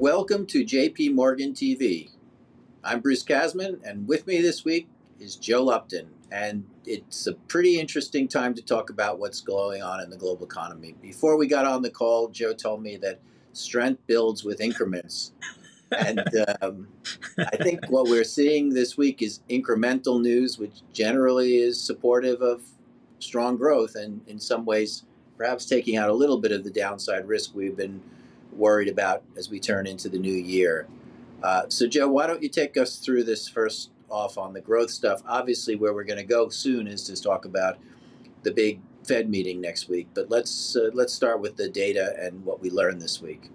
Welcome to JP Morgan TV. I'm Bruce Kasman, and with me this week is Joe Lupton. And it's a pretty interesting time to talk about what's going on in the global economy. Before we got on the call, Joe told me that strength builds with increments. and um, I think what we're seeing this week is incremental news, which generally is supportive of strong growth and in some ways perhaps taking out a little bit of the downside risk we've been worried about as we turn into the new year. Uh, so, Joe, why don't you take us through this first off on the growth stuff? Obviously, where we're going to go soon is to talk about the big Fed meeting next week. But let's uh, let's start with the data and what we learned this week.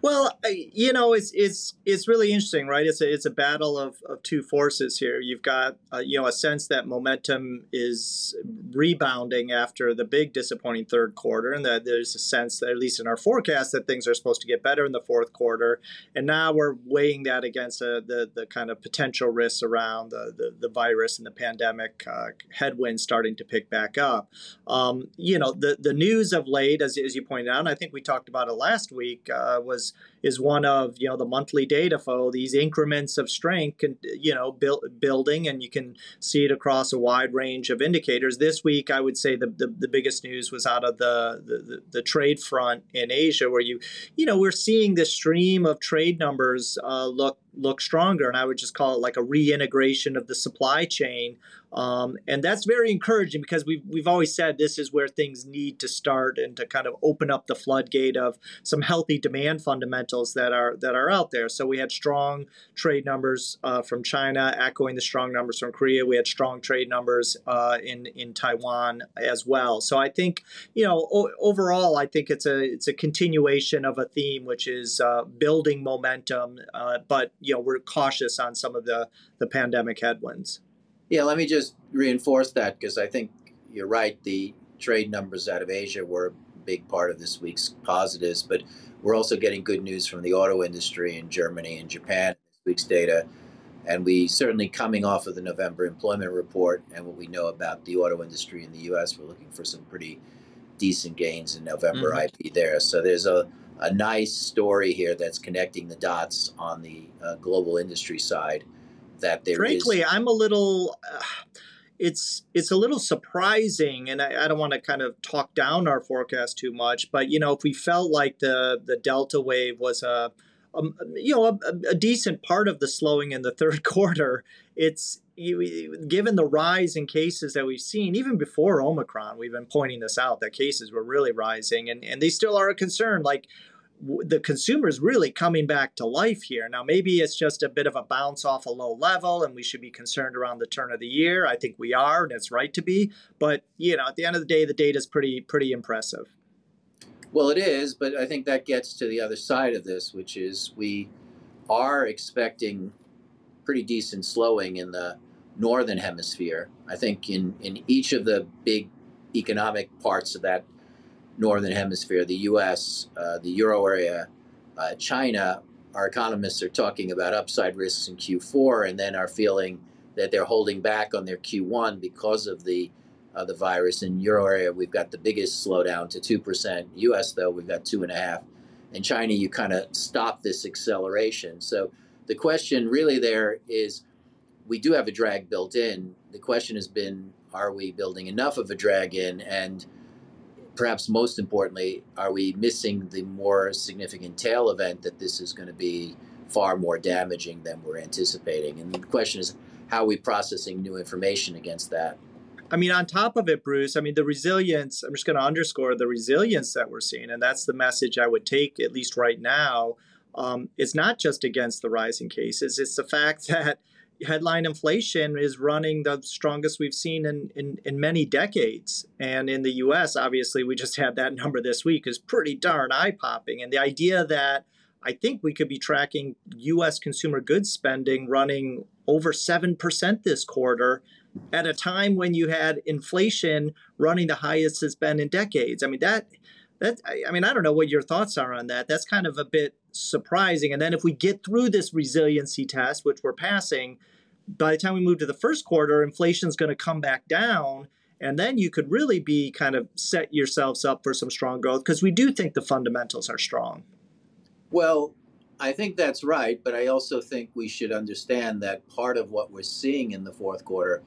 Well, you know, it's it's it's really interesting, right? It's a it's a battle of, of two forces here. You've got uh, you know a sense that momentum is rebounding after the big disappointing third quarter, and that there's a sense that at least in our forecast that things are supposed to get better in the fourth quarter. And now we're weighing that against uh, the the kind of potential risks around the the, the virus and the pandemic uh, headwinds starting to pick back up. Um, you know, the the news of late, as as you pointed out, and I think we talked about it last week, uh, was is one of you know the monthly data flow these increments of strength and you know build, building and you can see it across a wide range of indicators this week i would say the, the, the biggest news was out of the, the, the trade front in asia where you you know we're seeing this stream of trade numbers uh, look look stronger. And I would just call it like a reintegration of the supply chain. Um, and that's very encouraging because we've, we've always said this is where things need to start and to kind of open up the floodgate of some healthy demand fundamentals that are that are out there. So we had strong trade numbers uh, from China, echoing the strong numbers from Korea. We had strong trade numbers uh, in in Taiwan as well. So I think you know o- overall, I think it's a it's a continuation of a theme which is uh, building momentum, uh, but you know we're cautious on some of the the pandemic headwinds. Yeah, let me just reinforce that because I think you're right. The trade numbers out of Asia were a big part of this week's positives, but we're also getting good news from the auto industry in Germany and Japan this week's data. And we certainly coming off of the November employment report and what we know about the auto industry in the US, we're looking for some pretty decent gains in November mm-hmm. IP there. So there's a a nice story here that's connecting the dots on the uh, global industry side. That there frankly, is... I'm a little. Uh, it's it's a little surprising, and I, I don't want to kind of talk down our forecast too much, but you know, if we felt like the the Delta wave was a um, you know, a, a, decent part of the slowing in the third quarter. It's given the rise in cases that we've seen, even before Omicron, we've been pointing this out that cases were really rising, and, and they still are a concern. Like the consumer is really coming back to life here. Now, maybe it's just a bit of a bounce off a low level, and we should be concerned around the turn of the year. I think we are, and it's right to be. But you know, at the end of the day, the data is pretty pretty impressive. Well, it is, but I think that gets to the other side of this, which is we are expecting pretty decent slowing in the northern hemisphere. I think in, in each of the big economic parts of that northern hemisphere, the U.S., uh, the euro area, uh, China, our economists are talking about upside risks in Q4 and then are feeling that they're holding back on their Q1 because of the uh, the virus. In euro area, we've got the biggest slowdown to two percent. U.S. though, we've got two and a half. In China, you kind of stop this acceleration. So the question really there is we do have a drag built in. The question has been, are we building enough of a drag in? And perhaps most importantly, are we missing the more significant tail event that this is going to be far more damaging than we're anticipating? And the question is, how are we processing new information against that? I mean, on top of it, Bruce, I mean, the resilience, I'm just going to underscore the resilience that we're seeing. And that's the message I would take, at least right now. Um, it's not just against the rising cases, it's the fact that headline inflation is running the strongest we've seen in, in, in many decades. And in the US, obviously, we just had that number this week, is pretty darn eye popping. And the idea that I think we could be tracking US consumer goods spending running over 7% this quarter at a time when you had inflation running the highest it's been in decades. I mean, that that I mean, I don't know what your thoughts are on that. That's kind of a bit surprising. And then if we get through this resiliency test, which we're passing, by the time we move to the first quarter, inflation is going to come back down. And then you could really be kind of set yourselves up for some strong growth because we do think the fundamentals are strong. Well, I think that's right, but I also think we should understand that part of what we're seeing in the fourth quarter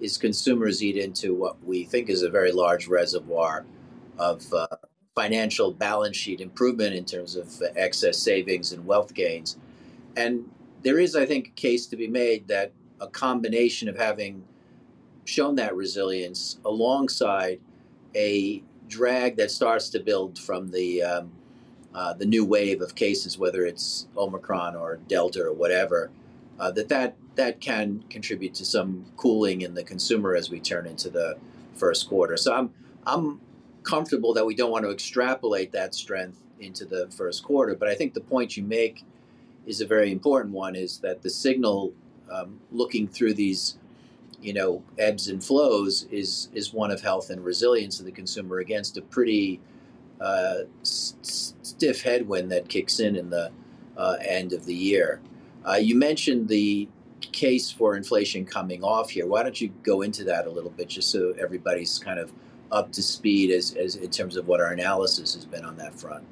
is consumers eat into what we think is a very large reservoir of uh, financial balance sheet improvement in terms of excess savings and wealth gains. And there is, I think, a case to be made that a combination of having shown that resilience alongside a drag that starts to build from the um, uh, the new wave of cases, whether it's Omicron or Delta or whatever, uh, that that that can contribute to some cooling in the consumer as we turn into the first quarter. So I'm I'm comfortable that we don't want to extrapolate that strength into the first quarter. But I think the point you make is a very important one: is that the signal um, looking through these you know ebbs and flows is is one of health and resilience of the consumer against a pretty uh, s- stiff headwind that kicks in in the uh, end of the year. Uh, you mentioned the case for inflation coming off here. Why don't you go into that a little bit, just so everybody's kind of up to speed as, as in terms of what our analysis has been on that front?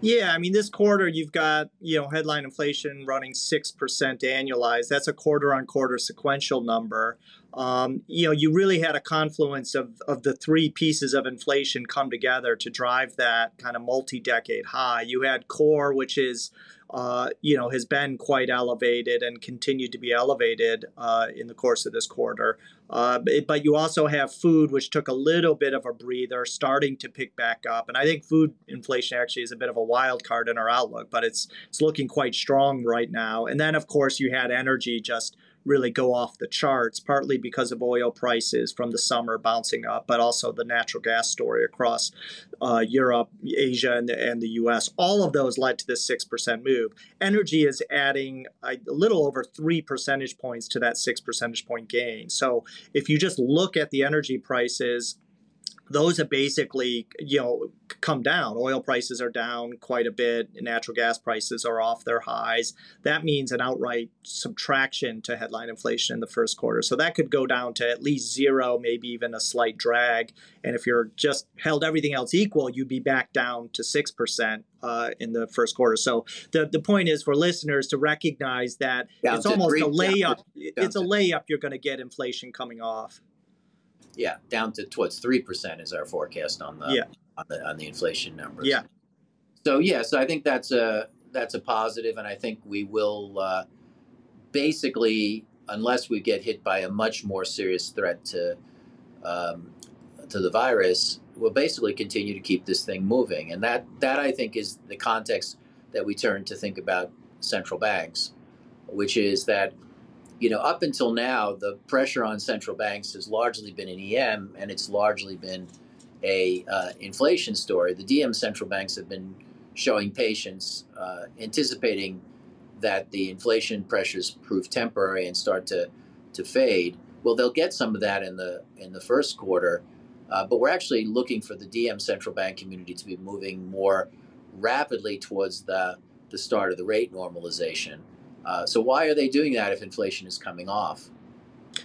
Yeah, I mean, this quarter you've got you know headline inflation running six percent annualized. That's a quarter on quarter sequential number. Um, you know, you really had a confluence of of the three pieces of inflation come together to drive that kind of multi decade high. You had core, which is uh, you know, has been quite elevated and continued to be elevated uh, in the course of this quarter. Uh, but, you also have food, which took a little bit of a breather, starting to pick back up. And I think food inflation actually is a bit of a wild card in our outlook, but it's it's looking quite strong right now. And then, of course, you had energy just really go off the charts, partly because of oil prices from the summer bouncing up, but also the natural gas story across uh, Europe, Asia, and the, and the US. All of those led to this 6% move. Energy is adding a little over three percentage points to that six percentage point gain. So if you just look at the energy prices, those have basically you know come down. Oil prices are down quite a bit. Natural gas prices are off their highs. That means an outright subtraction to headline inflation in the first quarter. So that could go down to at least zero maybe even a slight drag. And if you're just held everything else equal you'd be back down to 6% uh, in the first quarter. So the, the point is for listeners to recognize that down it's almost three, a layup. it's a layup you're going to get inflation coming off yeah, down to towards three percent is our forecast on the yeah. on the on the inflation numbers. Yeah. So yeah, so I think that's a that's a positive, and I think we will uh, basically, unless we get hit by a much more serious threat to um, to the virus, we'll basically continue to keep this thing moving, and that that I think is the context that we turn to think about central banks, which is that you know, up until now, the pressure on central banks has largely been an EM, and it's largely been a uh, inflation story. The DM central banks have been showing patience, uh, anticipating that the inflation pressures prove temporary and start to to fade. Well, they'll get some of that in the in the first quarter, uh, but we're actually looking for the DM central bank community to be moving more rapidly towards the the start of the rate normalization. Uh, so why are they doing that if inflation is coming off?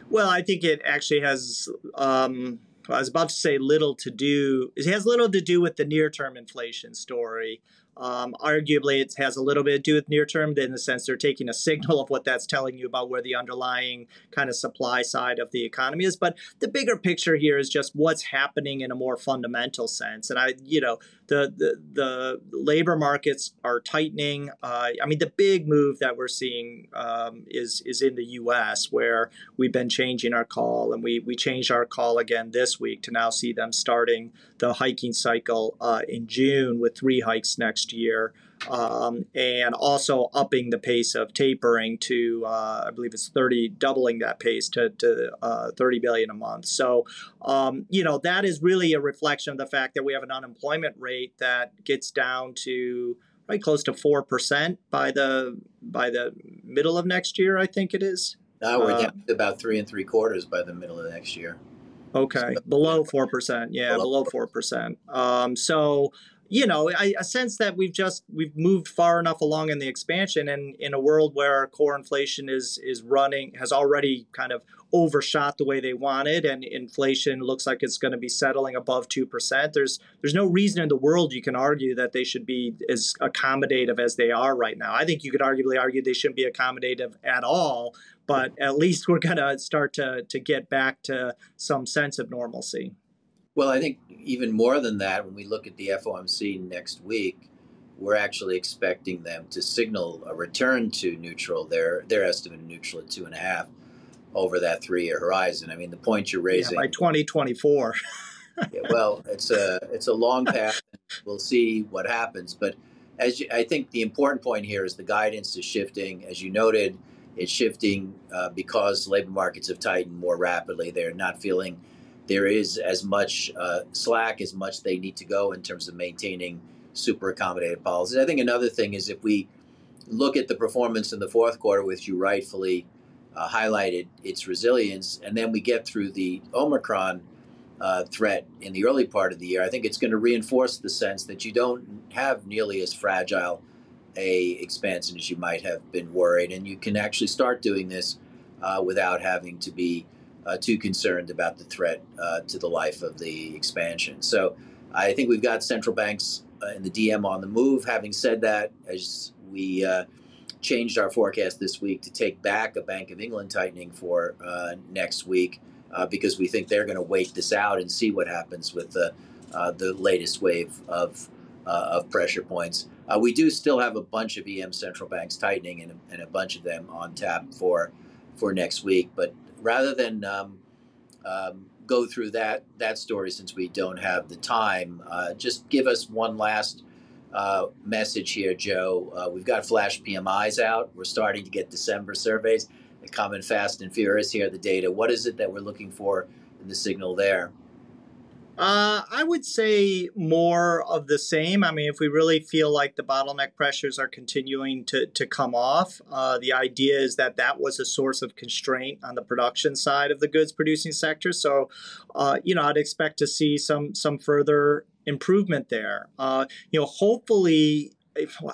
Well, I think it actually has. Um, I was about to say little to do. It has little to do with the near-term inflation story. Um, arguably, it has a little bit to do with near term in the sense they're taking a signal of what that's telling you about where the underlying kind of supply side of the economy is. But the bigger picture here is just what's happening in a more fundamental sense. And I, you know, the the, the labor markets are tightening. Uh, I mean, the big move that we're seeing um, is is in the U.S. where we've been changing our call, and we we changed our call again this week to now see them starting the hiking cycle uh, in June with three hikes next year. Um, and also upping the pace of tapering to, uh, I believe it's 30, doubling that pace to, to uh, 30 billion a month. So, um, you know, that is really a reflection of the fact that we have an unemployment rate that gets down to right close to four percent by the by the middle of next year. I think it is. Now we're uh, down to about three and three quarters by the middle of next year. Okay, below four percent. Yeah, below four percent. Um, so you know, I, a sense that we've just we've moved far enough along in the expansion, and in a world where core inflation is is running has already kind of overshot the way they wanted, and inflation looks like it's going to be settling above two percent. There's there's no reason in the world you can argue that they should be as accommodative as they are right now. I think you could arguably argue they shouldn't be accommodative at all, but at least we're going to start to to get back to some sense of normalcy. Well, I think even more than that, when we look at the FOMC next week, we're actually expecting them to signal a return to neutral. Their their estimate of neutral at two and a half over that three year horizon. I mean, the point you're raising yeah, by 2024. yeah, well, it's a it's a long path. We'll see what happens, but as you, I think the important point here is the guidance is shifting. As you noted, it's shifting uh, because labor markets have tightened more rapidly. They're not feeling there is as much uh, slack as much they need to go in terms of maintaining super accommodative policies. I think another thing is if we look at the performance in the fourth quarter, which you rightfully uh, highlighted its resilience, and then we get through the Omicron uh, threat in the early part of the year, I think it's going to reinforce the sense that you don't have nearly as fragile a expansion as you might have been worried, and you can actually start doing this uh, without having to be uh, too concerned about the threat uh, to the life of the expansion. So I think we've got central banks uh, in the DM on the move. Having said that, as we uh, changed our forecast this week to take back a Bank of England tightening for uh, next week uh, because we think they're going to wait this out and see what happens with the the latest wave of of pressure points. we do still have a bunch of EM central banks tightening and, and a bunch of them on tap for for next week, but rather than um, um, go through that that story since we don't have the time, uh, just give us one last uh, message here, Joe. Uh, we've got flash PMIs out. We're starting to get December surveys. In fast and furious here. The data. What is it that we're looking for in the signal there? Uh, I would say more of the same. I mean, if we really feel like the bottleneck pressures are continuing to, to come off, uh, the idea is that that was a source of constraint on the production side of the goods producing sector. So, uh, you know, I'd expect to see some some further improvement there. Uh, you know, hopefully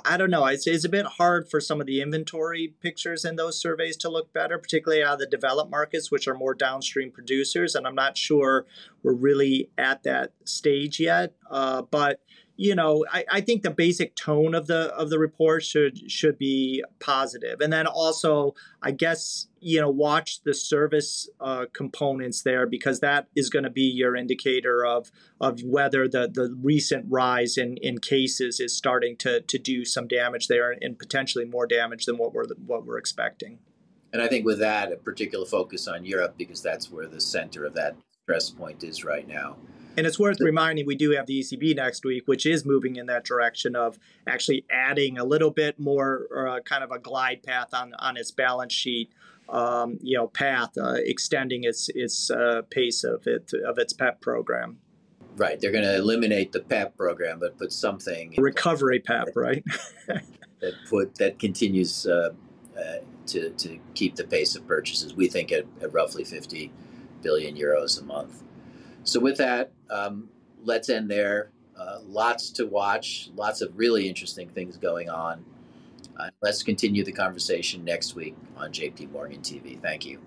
I don't know. It's, it's a bit hard for some of the inventory pictures in those surveys to look better, particularly out of the developed markets, which are more downstream producers. And I'm not sure we're really at that stage yet. Uh, but you know, I, I think the basic tone of the of the report should should be positive, and then also, I guess you know, watch the service uh, components there because that is going to be your indicator of of whether the the recent rise in in cases is starting to to do some damage there and potentially more damage than what we're what we're expecting. And I think with that, a particular focus on Europe because that's where the center of that stress point is right now. And it's worth reminding we do have the ECB next week, which is moving in that direction of actually adding a little bit more uh, kind of a glide path on, on its balance sheet. Um, you know, path uh, extending its its uh, pace of it of its PEP program. Right, they're going to eliminate the PEP program, but put something recovery PEP, right? that put that continues uh, uh, to to keep the pace of purchases. We think at, at roughly fifty billion euros a month. So with that, um, let's end there. Uh, lots to watch, lots of really interesting things going on. Uh, let's continue the conversation next week on JP Morgan TV. Thank you.